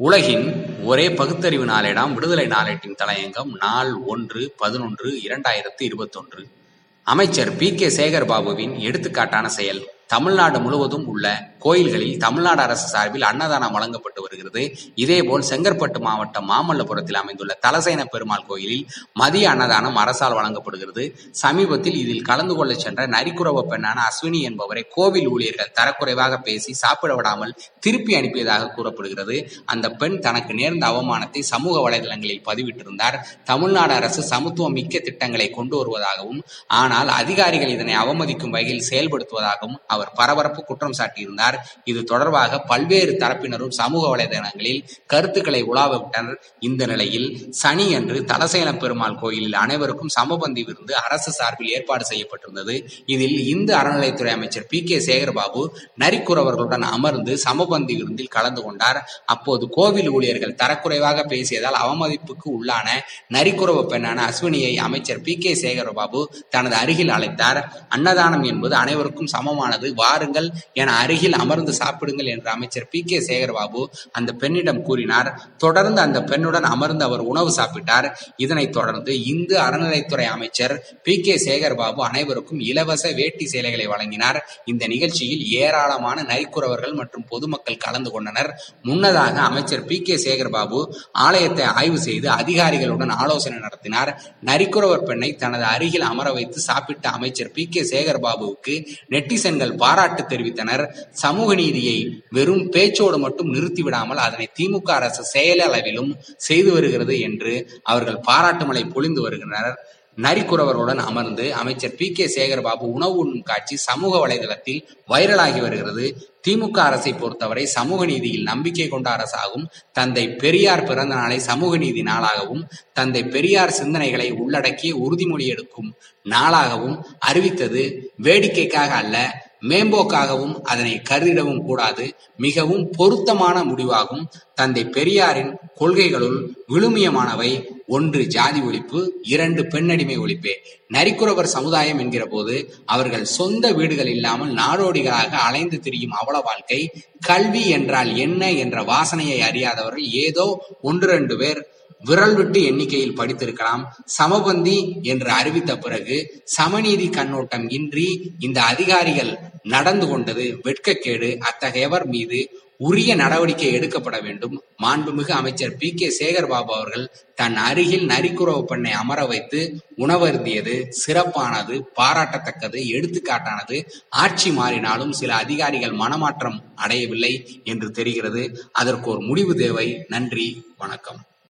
உலகின் ஒரே பகுத்தறிவு நாளேடாம் விடுதலை நாளேட்டின் தலையங்கம் நாள் ஒன்று பதினொன்று இரண்டாயிரத்து இருபத்தொன்று. அமைச்சர் பி கே சேகர்பாபுவின் எடுத்துக்காட்டான செயல் தமிழ்நாடு முழுவதும் உள்ள கோயில்களில் தமிழ்நாடு அரசு சார்பில் அன்னதானம் வழங்கப்பட்டு வருகிறது. இதேபோல் செங்கற்பட்டு மாவட்டம் மாமல்லபுரத்தில் அமைந்துள்ள தலசேன பெருமாள் கோயிலில் மதிய அன்னதானம் அரசால் வழங்கப்படுகிறது. சமீபத்தில் இதில் கலந்து கொள்ள சென்ற நரிக்குறவ பெண்ணான அஸ்வினி என்பவரை கோவில் ஊழியர்கள் தரக்குறைவாக பேசி சாப்பிட விடாமல் திருப்பி அனுப்பியதாக கூறப்படுகிறது. அந்த பெண் தனக்கு நேர்ந்த அவமானத்தை சமூக வலைதளங்களில் பதிவிட்டிருந்தார். தமிழ்நாடு அரசு சமத்துவம் மிக்க திட்டங்களை கொண்டு வருவதாகவும் ஆனால் அதிகாரிகள் இதனை அவமதிக்கும் வகையில் செயல்படுத்துவதாகவும் அவர் பரபரப்பு குற்றம் சாட்டியிருந்தார். இது தொடர்பாக பல்வேறு தரப்பினரும் சமூக வலைதளங்களில் கருத்துக்களை உலாவவிட்டனர் இந்த நிலையில் சனி அன்று தலசேன பெருமாள் கோயிலில் அனைவருக்கும் சமபந்தி விருந்து அரசு சார்பில் ஏற்பாடு செய்யப்பட்டிருந்தது. இதில் இந்து அறநிலையத்துறை அமைச்சர் பி கே சேகர்பாபு நரிக்குறவர்களுடன் அமர்ந்து சமபந்தி விருந்தில் கலந்து கொண்டார். அப்போது கோவில் ஊழியர்கள் தரக்குறைவாக பேசியதால் அவமதிப்புக்கு உள்ளான நரிக்குறவ பெண்ணான அஸ்வினியை அமைச்சர் பி கே சேகர்பாபு தனது அருகில் அழைத்தார். அன்னதானம் என்பது அனைவருக்கும் சமமானது. வாருங்கள் என அருகில் அமர்ந்து சாப்பிடுங்கள் என்று அமைச்சர் பி கே சேகர்பாபு அந்த பெண்ணிடம் கூறினார். தொடர்ந்து அந்த பெண்ணுடன் அமர்ந்து அவர் உணவு சாப்பிட்டார். இதனைத் தொடர்ந்து இந்து அறநிலைத்துறை அமைச்சர் பி கே சேகர்பாபு அனைவருக்கும் இலவச வேட்டி சேலைகளை வழங்கினார். இந்த நிகழ்ச்சியில் ஏராளமான நரிக்குறவர்கள் மற்றும் பொதுமக்கள் கலந்து கொண்டனர். முன்னதாக அமைச்சர் பி கே சேகர்பாபு ஆலயத்தை ஆய்வு செய்து அதிகாரிகளுடன் ஆலோசனை நடத்தினார். நரிக்குறவர் பெண்ணை தனது அருகில் அமர வைத்து சாப்பிட்ட அமைச்சர் பி கே சேகர்பாபுவுக்கு நெட்டிசன்கள் பாராட்டு தெரிவித்தனர். சமூக நீதியை வெறும் பேச்சோடு மட்டும் நிறுத்திவிடாமல் அதனை திமுக அரசு செயலளவிலும் செய்து வருகிறது என்று அவர்கள் பாராட்டுமலை பொழிந்து வருகின்றனர். நரிக்குறவருடன் அமர்ந்து அமைச்சர் பி கே சேகர்பாபு உணவு உண்ணும் காட்சி சமூக வலைதளத்தில் வைரலாகி வருகிறது. திமுக அரசை பொறுத்தவரை சமூக நீதியில் நம்பிக்கை கொண்ட அரசாகவும் தந்தை பெரியார் பிறந்த நாளை சமூக நீதி நாளாகவும் தந்தை பெரியார் சிந்தனைகளை உள்ளடக்கிய உறுதிமொழி எடுக்கும் நாளாகவும் அறிவித்தது. வேடிக்கைக்காக அல்ல மேம்போக்காகவும் அதனை கருதிடவும் கூடாது. மிகவும் பொருத்தமான முடிவாகும். தந்தை பெரியாரின் கொள்கைகளுள் விழுமியமானவை. ஒன்று ஜாதி ஒழிப்பு இரண்டு பெண்ணடிமை ஒழிப்பே. நரிக்குறவர் சமுதாயம் என்கிற போது அவர்கள் சொந்த வீடுகள் இல்லாமல் நாடோடிகளாக அலைந்து திரியும் அவல வாழ்க்கை கல்வி என்றால் என்ன என்ற வாசனையை அறியாதவர்கள் ஏதோ ஒன்று ரெண்டு பேர் விரல் விட்டு எண்ணிக்கையில் படித்திருக்கலாம். சமபந்தி என்று அறிவித்த பிறகு சமநீதி கண்ணோட்டம் இன்றி இந்த அதிகாரிகள் நடந்து கொண்டது வெட்கக்கேடு. அத்தகையவர் மீது உரிய நடவடிக்கை எடுக்கப்பட வேண்டும். மாண்புமிகு அமைச்சர் பி. கே. சேகர்பாபு அவர்கள் தன் அருகில் நரிக்குறவு பெண்ணை அமர வைத்து உணவருந்தியது சிறப்பானது பாராட்டத்தக்கது எடுத்துக்காட்டானது. ஆட்சி மாறினாலும் சில அதிகாரிகள் மனமாற்றம் அடையவில்லை என்று தெரிகிறது. அதற்கு ஒரு முடிவு தேவை. நன்றி வணக்கம்.